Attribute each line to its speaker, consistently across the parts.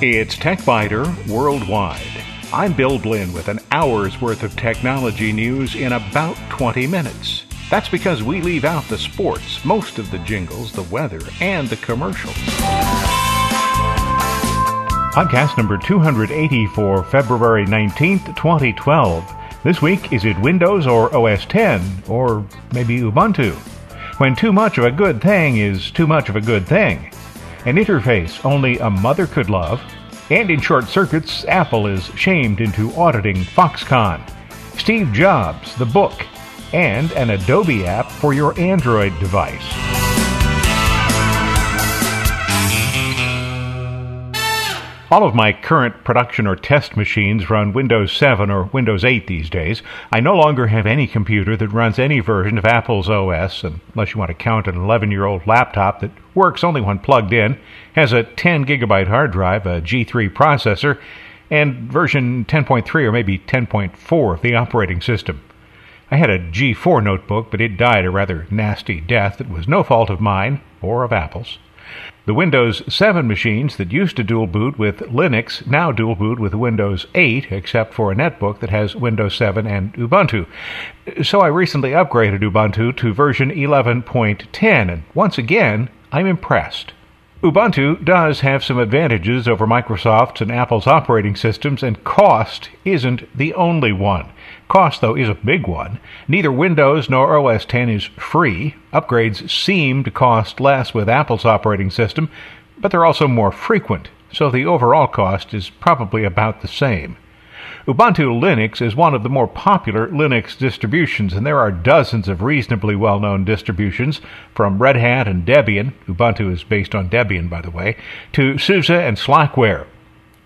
Speaker 1: It's TechByter Worldwide. I'm Bill Blinn with an hour's worth of technology news in about 20 minutes. That's because we leave out the sports, most of the jingles, the weather, and the commercials. Podcast number 280 for February 19th, 2012. This week, is it Windows or OS 10? Or maybe Ubuntu? When too much of a good thing is too much of a good thing an interface only a mother could love, and in short circuits, Apple is shamed into auditing Foxconn, Steve Jobs, the book, and an Adobe app for your Android device. All of my current production or test machines run Windows 7 or Windows 8 these days. I no longer have any computer that runs any version of Apple's OS, unless you want to count an 11 year old laptop that works only when plugged in, has a 10 gigabyte hard drive, a G3 processor, and version 10.3 or maybe 10.4 of the operating system. I had a G4 notebook, but it died a rather nasty death that was no fault of mine or of Apple's. The Windows 7 machines that used to dual boot with Linux now dual boot with Windows 8, except for a netbook that has Windows 7 and Ubuntu. So I recently upgraded Ubuntu to version 11.10, and once again, I'm impressed. Ubuntu does have some advantages over Microsoft's and Apple's operating systems, and cost isn't the only one. Cost, though, is a big one. Neither Windows nor OS 10 is free. Upgrades seem to cost less with Apple's operating system, but they're also more frequent, so the overall cost is probably about the same. Ubuntu Linux is one of the more popular Linux distributions, and there are dozens of reasonably well known distributions, from Red Hat and Debian Ubuntu is based on Debian, by the way to SUSE and Slackware.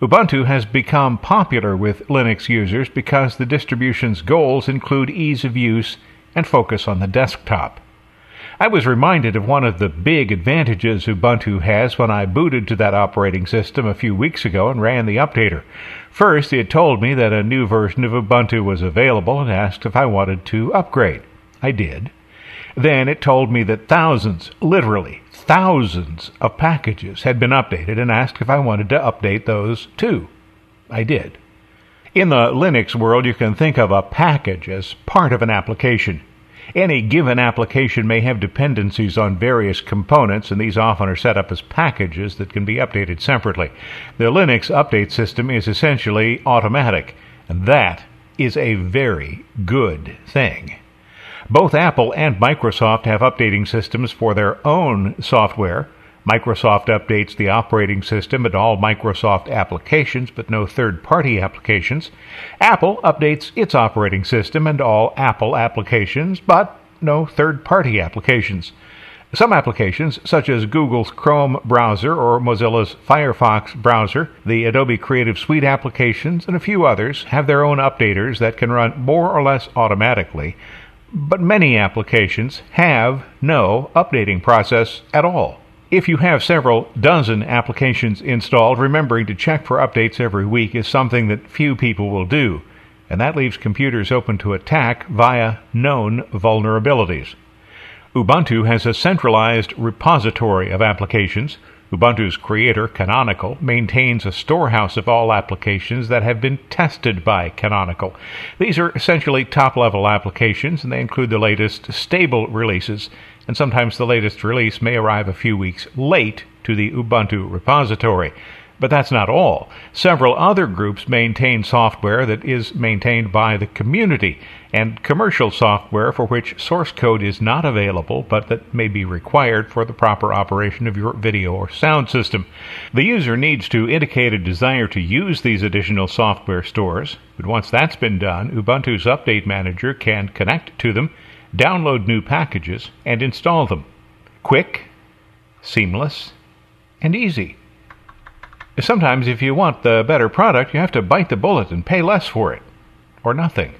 Speaker 1: Ubuntu has become popular with Linux users because the distribution's goals include ease of use and focus on the desktop. I was reminded of one of the big advantages Ubuntu has when I booted to that operating system a few weeks ago and ran the updater. First, it told me that a new version of Ubuntu was available and asked if I wanted to upgrade. I did. Then it told me that thousands, literally thousands of packages had been updated and asked if I wanted to update those too. I did. In the Linux world, you can think of a package as part of an application. Any given application may have dependencies on various components, and these often are set up as packages that can be updated separately. The Linux update system is essentially automatic, and that is a very good thing. Both Apple and Microsoft have updating systems for their own software. Microsoft updates the operating system and all Microsoft applications, but no third party applications. Apple updates its operating system and all Apple applications, but no third party applications. Some applications, such as Google's Chrome browser or Mozilla's Firefox browser, the Adobe Creative Suite applications, and a few others, have their own updaters that can run more or less automatically but many applications have no updating process at all. If you have several dozen applications installed, remembering to check for updates every week is something that few people will do, and that leaves computers open to attack via known vulnerabilities. Ubuntu has a centralized repository of applications Ubuntu's creator, Canonical, maintains a storehouse of all applications that have been tested by Canonical. These are essentially top level applications, and they include the latest stable releases, and sometimes the latest release may arrive a few weeks late to the Ubuntu repository. But that's not all. Several other groups maintain software that is maintained by the community, and commercial software for which source code is not available but that may be required for the proper operation of your video or sound system. The user needs to indicate a desire to use these additional software stores, but once that's been done, Ubuntu's Update Manager can connect to them, download new packages, and install them. Quick, seamless, and easy. Sometimes, if you want the better product, you have to bite the bullet and pay less for it, or nothing.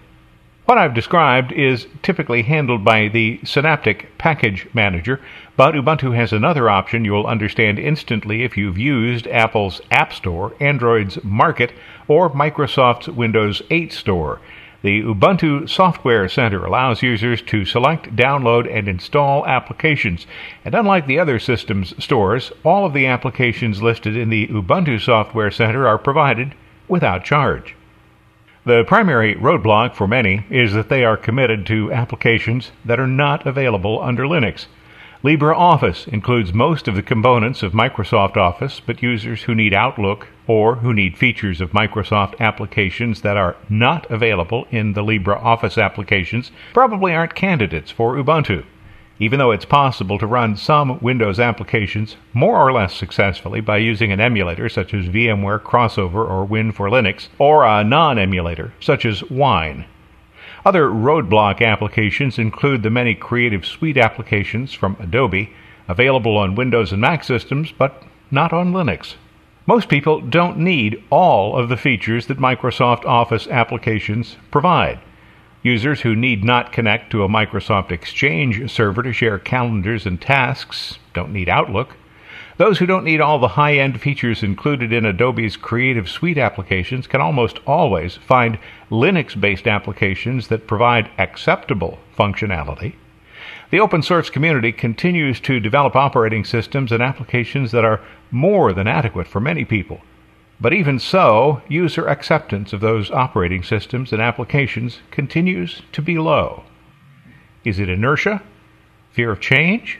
Speaker 1: What I've described is typically handled by the Synaptic Package Manager, but Ubuntu has another option you'll understand instantly if you've used Apple's App Store, Android's Market, or Microsoft's Windows 8 Store. The Ubuntu Software Center allows users to select, download, and install applications. And unlike the other systems stores, all of the applications listed in the Ubuntu Software Center are provided without charge. The primary roadblock for many is that they are committed to applications that are not available under Linux. LibreOffice includes most of the components of Microsoft Office, but users who need Outlook or who need features of Microsoft applications that are not available in the LibreOffice applications probably aren't candidates for Ubuntu. Even though it's possible to run some Windows applications more or less successfully by using an emulator such as VMware Crossover or Win for Linux, or a non emulator such as Wine. Other roadblock applications include the many Creative Suite applications from Adobe, available on Windows and Mac systems, but not on Linux. Most people don't need all of the features that Microsoft Office applications provide. Users who need not connect to a Microsoft Exchange server to share calendars and tasks don't need Outlook. Those who don't need all the high end features included in Adobe's Creative Suite applications can almost always find Linux based applications that provide acceptable functionality. The open source community continues to develop operating systems and applications that are more than adequate for many people. But even so, user acceptance of those operating systems and applications continues to be low. Is it inertia? Fear of change?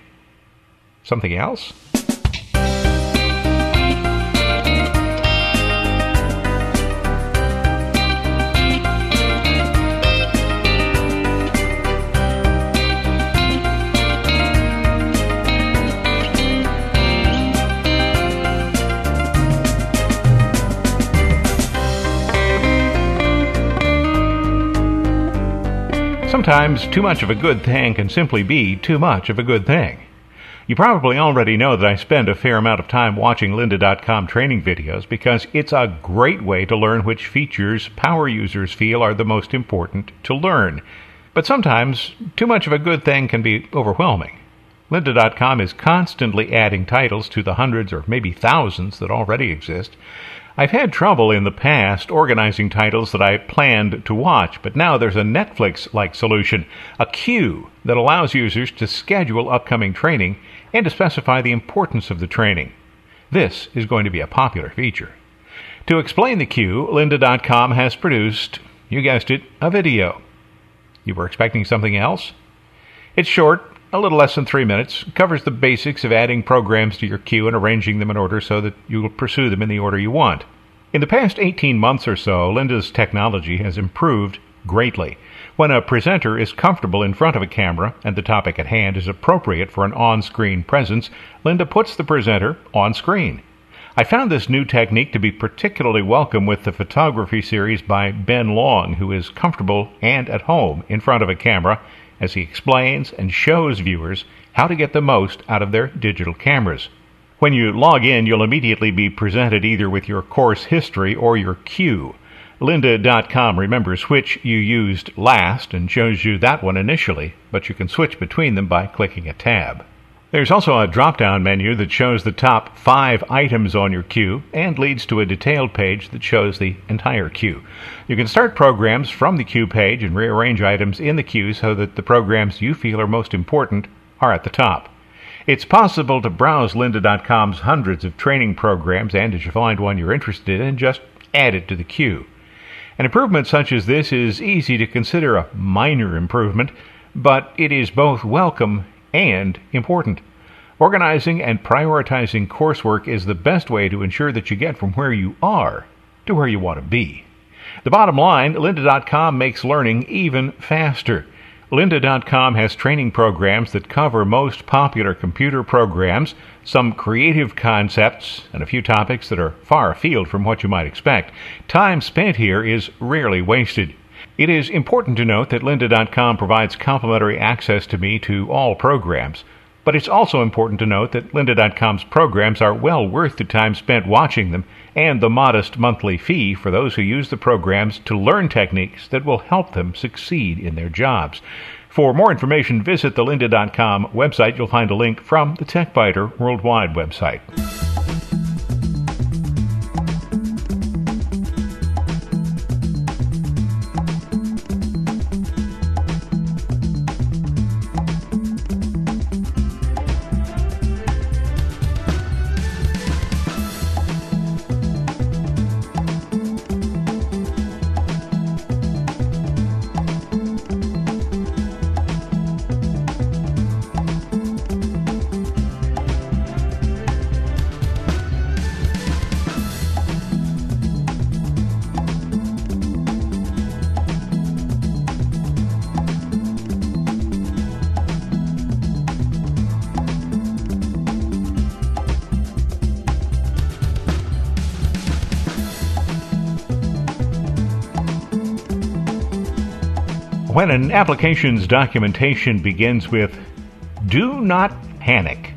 Speaker 1: Something else? Sometimes too much of a good thing can simply be too much of a good thing. You probably already know that I spend a fair amount of time watching lynda.com training videos because it's a great way to learn which features power users feel are the most important to learn. But sometimes too much of a good thing can be overwhelming. Lynda.com is constantly adding titles to the hundreds or maybe thousands that already exist. I've had trouble in the past organizing titles that I planned to watch, but now there's a Netflix like solution, a queue that allows users to schedule upcoming training and to specify the importance of the training. This is going to be a popular feature. To explain the queue, lynda.com has produced, you guessed it, a video. You were expecting something else? It's short, a little less than three minutes, covers the basics of adding programs to your queue and arranging them in order so that you will pursue them in the order you want. In the past 18 months or so, Lynda's technology has improved greatly. When a presenter is comfortable in front of a camera and the topic at hand is appropriate for an on screen presence, Lynda puts the presenter on screen. I found this new technique to be particularly welcome with the photography series by Ben Long, who is comfortable and at home in front of a camera as he explains and shows viewers how to get the most out of their digital cameras. When you log in, you'll immediately be presented either with your course history or your queue. Lynda.com remembers which you used last and shows you that one initially, but you can switch between them by clicking a tab. There's also a drop down menu that shows the top five items on your queue and leads to a detailed page that shows the entire queue. You can start programs from the queue page and rearrange items in the queue so that the programs you feel are most important are at the top. It's possible to browse lynda.com's hundreds of training programs and, as you find one you're interested in, just add it to the queue. An improvement such as this is easy to consider a minor improvement, but it is both welcome and important. Organizing and prioritizing coursework is the best way to ensure that you get from where you are to where you want to be. The bottom line lynda.com makes learning even faster. Lynda.com has training programs that cover most popular computer programs, some creative concepts, and a few topics that are far afield from what you might expect. Time spent here is rarely wasted. It is important to note that lynda.com provides complimentary access to me to all programs. But it's also important to note that lynda.com's programs are well worth the time spent watching them and the modest monthly fee for those who use the programs to learn techniques that will help them succeed in their jobs. For more information, visit the lynda.com website. You'll find a link from the TechByter Worldwide website. When an application's documentation begins with, do not panic,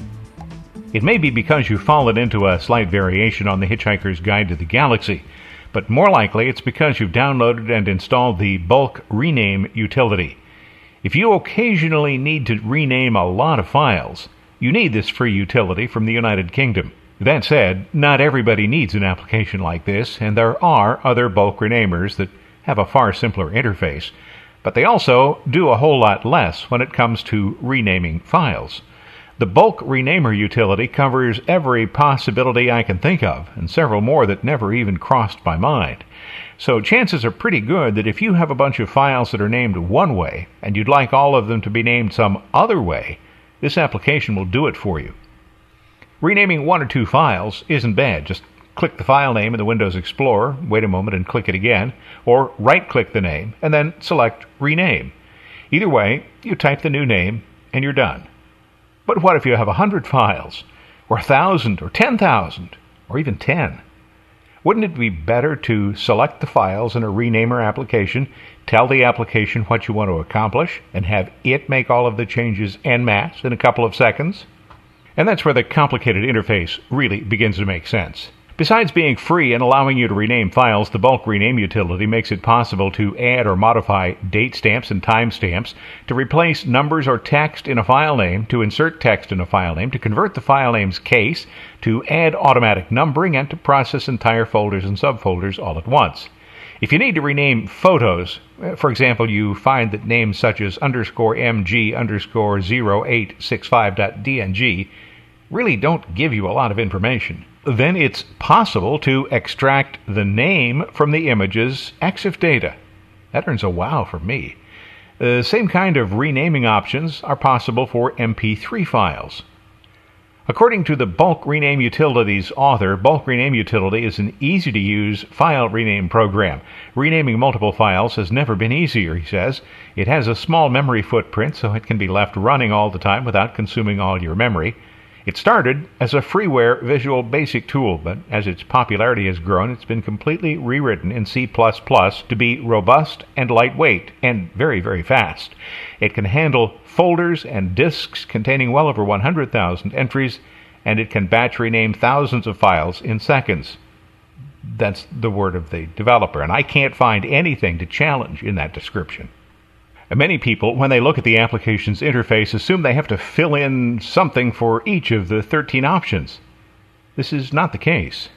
Speaker 1: it may be because you've fallen into a slight variation on the Hitchhiker's Guide to the Galaxy, but more likely it's because you've downloaded and installed the bulk rename utility. If you occasionally need to rename a lot of files, you need this free utility from the United Kingdom. That said, not everybody needs an application like this, and there are other bulk renamers that have a far simpler interface, but they also do a whole lot less when it comes to renaming files. The bulk renamer utility covers every possibility I can think of, and several more that never even crossed my mind. So chances are pretty good that if you have a bunch of files that are named one way, and you'd like all of them to be named some other way, this application will do it for you. Renaming one or two files isn't bad. Just click the file name in the Windows Explorer, wait a moment and click it again, or right click the name and then select Rename. Either way, you type the new name and you're done. But what if you have a hundred files, or a thousand, or ten thousand, or even ten? Wouldn't it be better to select the files in a renamer application, tell the application what you want to accomplish, and have it make all of the changes en masse in a couple of seconds? And that's where the complicated interface really begins to make sense. Besides being free and allowing you to rename files, the bulk rename utility makes it possible to add or modify date stamps and timestamps, to replace numbers or text in a file name, to insert text in a file name, to convert the file name's case, to add automatic numbering, and to process entire folders and subfolders all at once. If you need to rename photos, eh, for example, you find that names such as underscore mg underscore 0865.dng really don't give you a lot of information. Then it's possible to extract the name from the image's EXIF data. That earns a wow for me. The same kind of renaming options are possible for MP3 files. According to the Bulk Rename Utilities author, Bulk Rename Utility is an easy to use file rename program. Renaming multiple files has never been easier, he says. It has a small memory footprint, so it can be left running all the time without consuming all your memory. It started as a freeware Visual Basic tool, but as its popularity has grown, it's been completely rewritten in C++ to be robust and lightweight and very, very fast. It can handle folders and disks containing well over 100,000 entries, and it can batch rename thousands of files in seconds. That's the word of the developer, and I can't find anything to challenge in that description. Many people, when they look at the application's interface, assume they have to fill in something for each of the 13 options. This is not the case.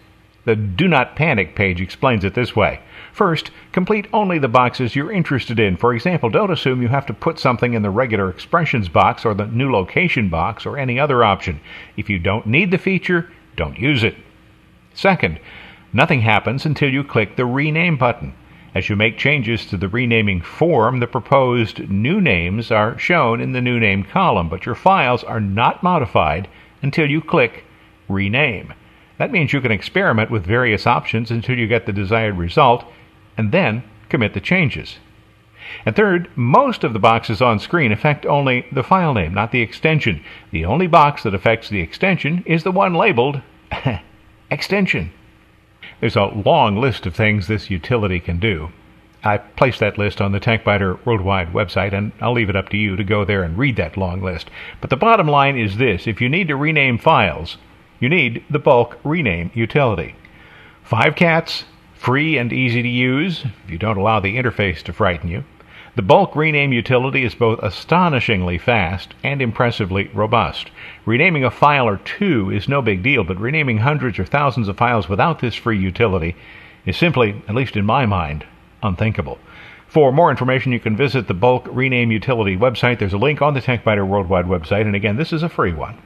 Speaker 1: The Do Not Panic page explains it this way. First, complete only the boxes you're interested in. For example, don't assume you have to put something in the regular expressions box or the new location box or any other option. If you don't need the feature, don't use it. Second, nothing happens until you click the Rename button. As you make changes to the renaming form, the proposed new names are shown in the new name column, but your files are not modified until you click Rename. That means you can experiment with various options until you get the desired result, and then commit the changes. And third, most of the boxes on screen affect only the file name, not the extension. The only box that affects the extension is the one labeled Extension. There's a long list of things this utility can do. I placed that list on the TechByter Worldwide website, and I'll leave it up to you to go there and read that long list. But the bottom line is this if you need to rename files, you need the bulk rename utility. Five cats, free and easy to use if you don't allow the interface to frighten you. The bulk rename utility is both astonishingly fast and impressively robust. Renaming a file or two is no big deal, but renaming hundreds or thousands of files without this free utility is simply, at least in my mind, unthinkable. For more information, you can visit the bulk rename utility website. There's a link on the TechByter Worldwide website, and again, this is a free one.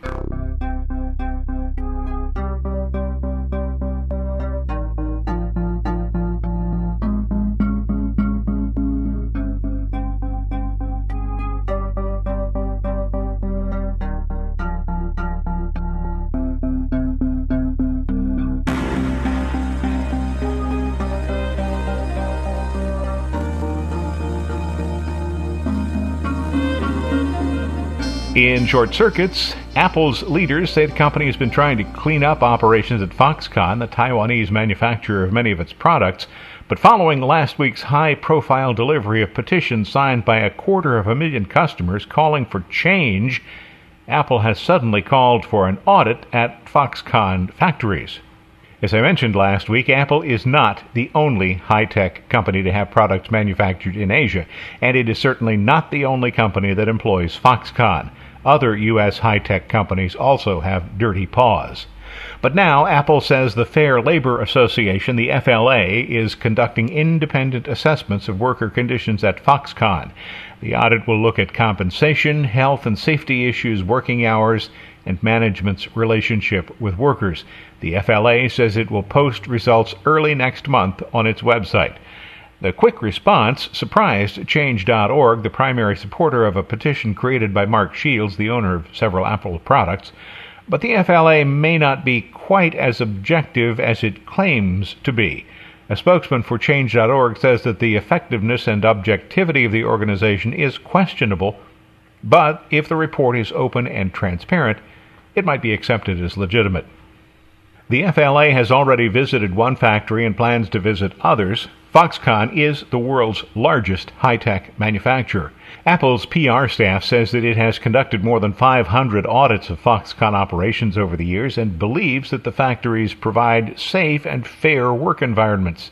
Speaker 1: In short circuits, Apple's leaders say the company has been trying to clean up operations at Foxconn, the Taiwanese manufacturer of many of its products, But following last week's high profile delivery of petitions signed by a quarter of a million customers calling for change, Apple has suddenly called for an audit at Foxconn factories. As I mentioned last week, Apple is not the only high tech company to have products manufactured in Asia, and it is certainly not the only company that employs Foxconn. Other U.S. high tech companies also have dirty paws. But now Apple says the Fair Labor Association, the FLA, is conducting independent assessments of worker conditions at Foxconn. The audit will look at compensation, health and safety issues, working hours, and management's relationship with workers. The FLA says it will post results early next month on its website. The quick response surprised Change.org, the primary supporter of a petition created by Mark Shields, the owner of several Apple products. But the FLA may not be quite as objective as it claims to be. A spokesman for Change.org says that the effectiveness and objectivity of the organization is questionable, but if the report is open and transparent, it might be accepted as legitimate. The FLA has already visited one factory and plans to visit others. Foxconn is the world's largest high tech manufacturer. Apple's PR staff says that it has conducted more than 500 audits of Foxconn operations over the years and believes that the factories provide safe and fair work environments.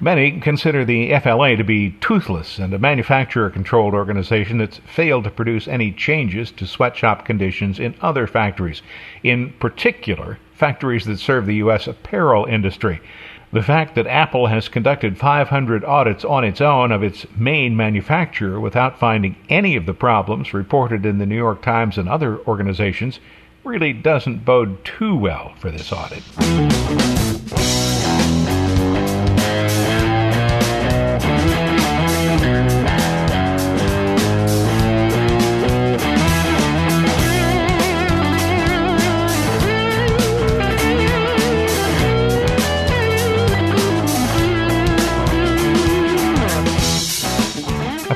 Speaker 1: Many consider the FLA to be toothless and a manufacturer controlled organization that's failed to produce any changes to sweatshop conditions in other factories, in particular, factories that serve the U.S. apparel industry. The fact that Apple has conducted 500 audits on its own of its main manufacturer without finding any of the problems reported in the New York Times and other organizations really doesn't bode too well for this audit.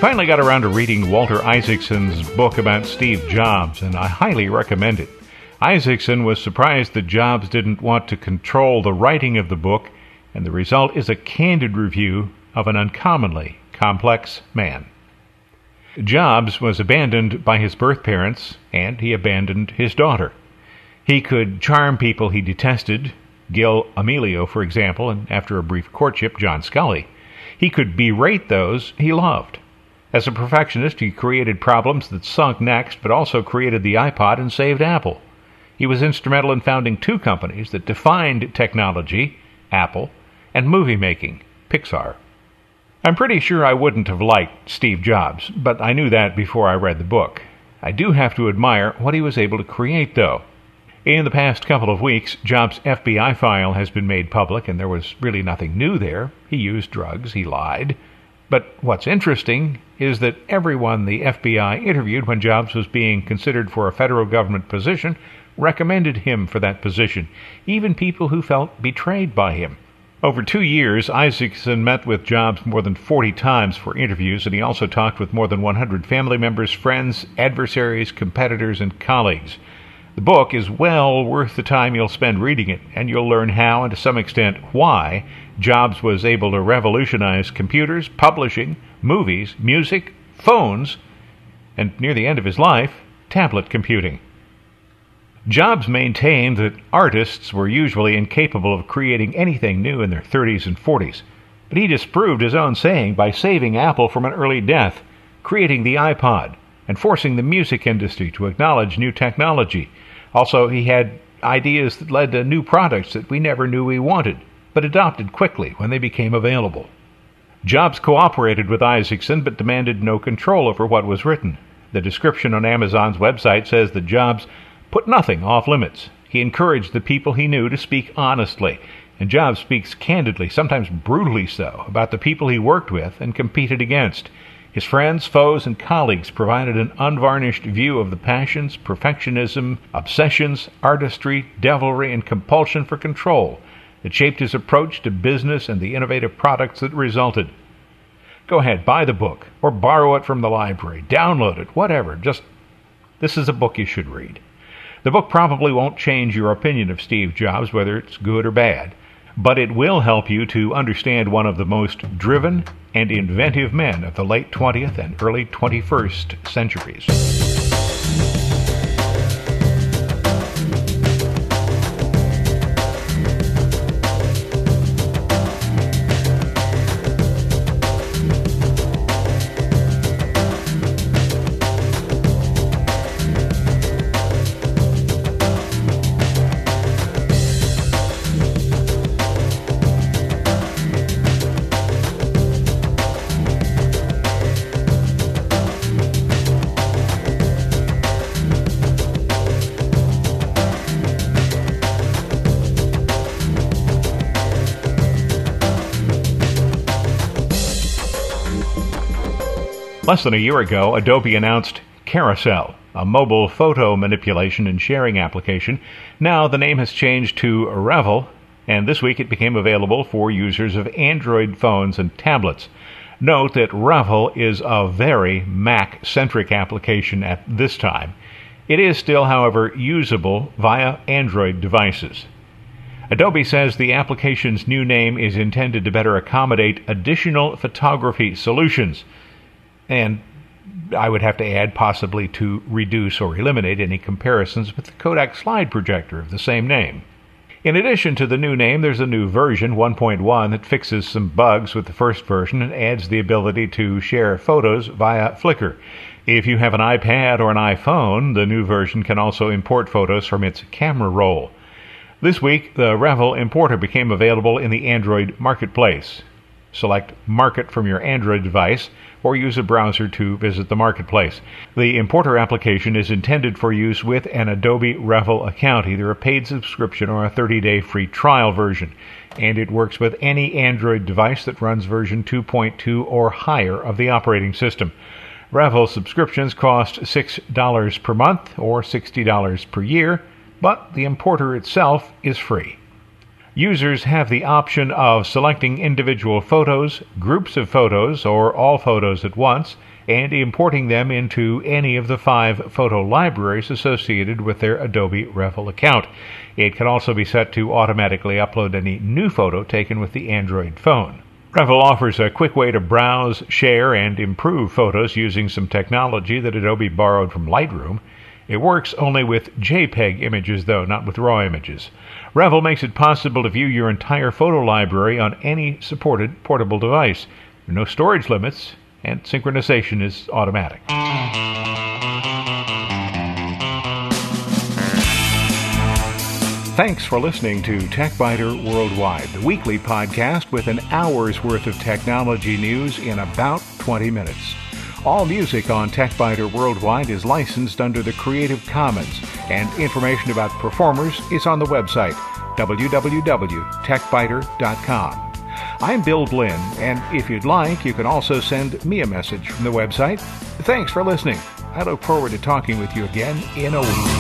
Speaker 1: Finally got around to reading Walter Isaacson's book about Steve Jobs, and I highly recommend it. Isaacson was surprised that Jobs didn't want to control the writing of the book, and the result is a candid review of an uncommonly complex man. Jobs was abandoned by his birth parents, and he abandoned his daughter. He could charm people he detested, Gil Amelio, for example, and after a brief courtship, John Sculley. He could berate those he loved. As a perfectionist, he created problems that sunk NeXT, but also created the iPod and saved Apple. He was instrumental in founding two companies that defined technology Apple and movie making Pixar. I'm pretty sure I wouldn't have liked Steve Jobs, but I knew that before I read the book. I do have to admire what he was able to create, though. In the past couple of weeks, Jobs' FBI file has been made public, and there was really nothing new there. He used drugs, he lied. But what's interesting is that everyone the FBI interviewed when Jobs was being considered for a federal government position recommended him for that position, even people who felt betrayed by him. Over two years, Isaacson met with Jobs more than 40 times for interviews, and he also talked with more than 100 family members, friends, adversaries, competitors, and colleagues. The book is well worth the time you'll spend reading it, and you'll learn how and to some extent why Jobs was able to revolutionize computers, publishing, movies, music, phones, and near the end of his life, tablet computing. Jobs maintained that artists were usually incapable of creating anything new in their 30s and 40s, but he disproved his own saying by saving Apple from an early death, creating the iPod, and forcing the music industry to acknowledge new technology also, he had ideas that led to new products that we never knew we wanted, but adopted quickly when they became available. Jobs cooperated with Isaacson but demanded no control over what was written. The description on Amazon's website says that Jobs put nothing off limits. He encouraged the people he knew to speak honestly, and Jobs speaks candidly, sometimes brutally so, about the people he worked with and competed against. His friends, foes, and colleagues provided an unvarnished view of the passions, perfectionism, obsessions, artistry, devilry, and compulsion for control that shaped his approach to business and the innovative products that resulted. Go ahead, buy the book, or borrow it from the library, download it, whatever. Just, this is a book you should read. The book probably won't change your opinion of Steve Jobs, whether it's good or bad. But it will help you to understand one of the most driven and inventive men of the late 20th and early 21st centuries. Less than a year ago, Adobe announced Carousel, a mobile photo manipulation and sharing application. Now the name has changed to Revel, and this week it became available for users of Android phones and tablets. Note that Revel is a very Mac centric application at this time. It is still, however, usable via Android devices. Adobe says the application's new name is intended to better accommodate additional photography solutions and I would have to add possibly to reduce or eliminate any comparisons with the Kodak slide projector of the same name. In addition to the new name, there's a new version, 1.1, that fixes some bugs with the first version and adds the ability to share photos via Flickr. If you have an iPad or an iPhone, the new version can also import photos from its camera roll. This week, the Revel importer became available in the Android marketplace. Select Market from your Android device or use a browser to visit the marketplace. The importer application is intended for use with an Adobe Revel account, either a paid subscription or a 30 day free trial version. And it works with any Android device that runs version 2.2 or higher of the operating system. Revel subscriptions cost $6 per month or $60 per year, but the importer itself is free. Users have the option of selecting individual photos, groups of photos, or all photos at once, and importing them into any of the five photo libraries associated with their Adobe Revel account. It can also be set to automatically upload any new photo taken with the Android phone. Revel offers a quick way to browse, share, and improve photos using some technology that Adobe borrowed from Lightroom. It works only with JPEG images, though, not with RAW images. Revel makes it possible to view your entire photo library on any supported portable device. There are no storage limits, and synchronization is automatic. Thanks for listening to TechByter Worldwide, the weekly podcast with an hour's worth of technology news in about 20 minutes. All music on TechByter Worldwide is licensed under the Creative Commons, and information about performers is on the website www.techbyter.com. I'm Bill Blinn, and if you'd like, you can also send me a message from the website. Thanks for listening. I look forward to talking with you again in a week.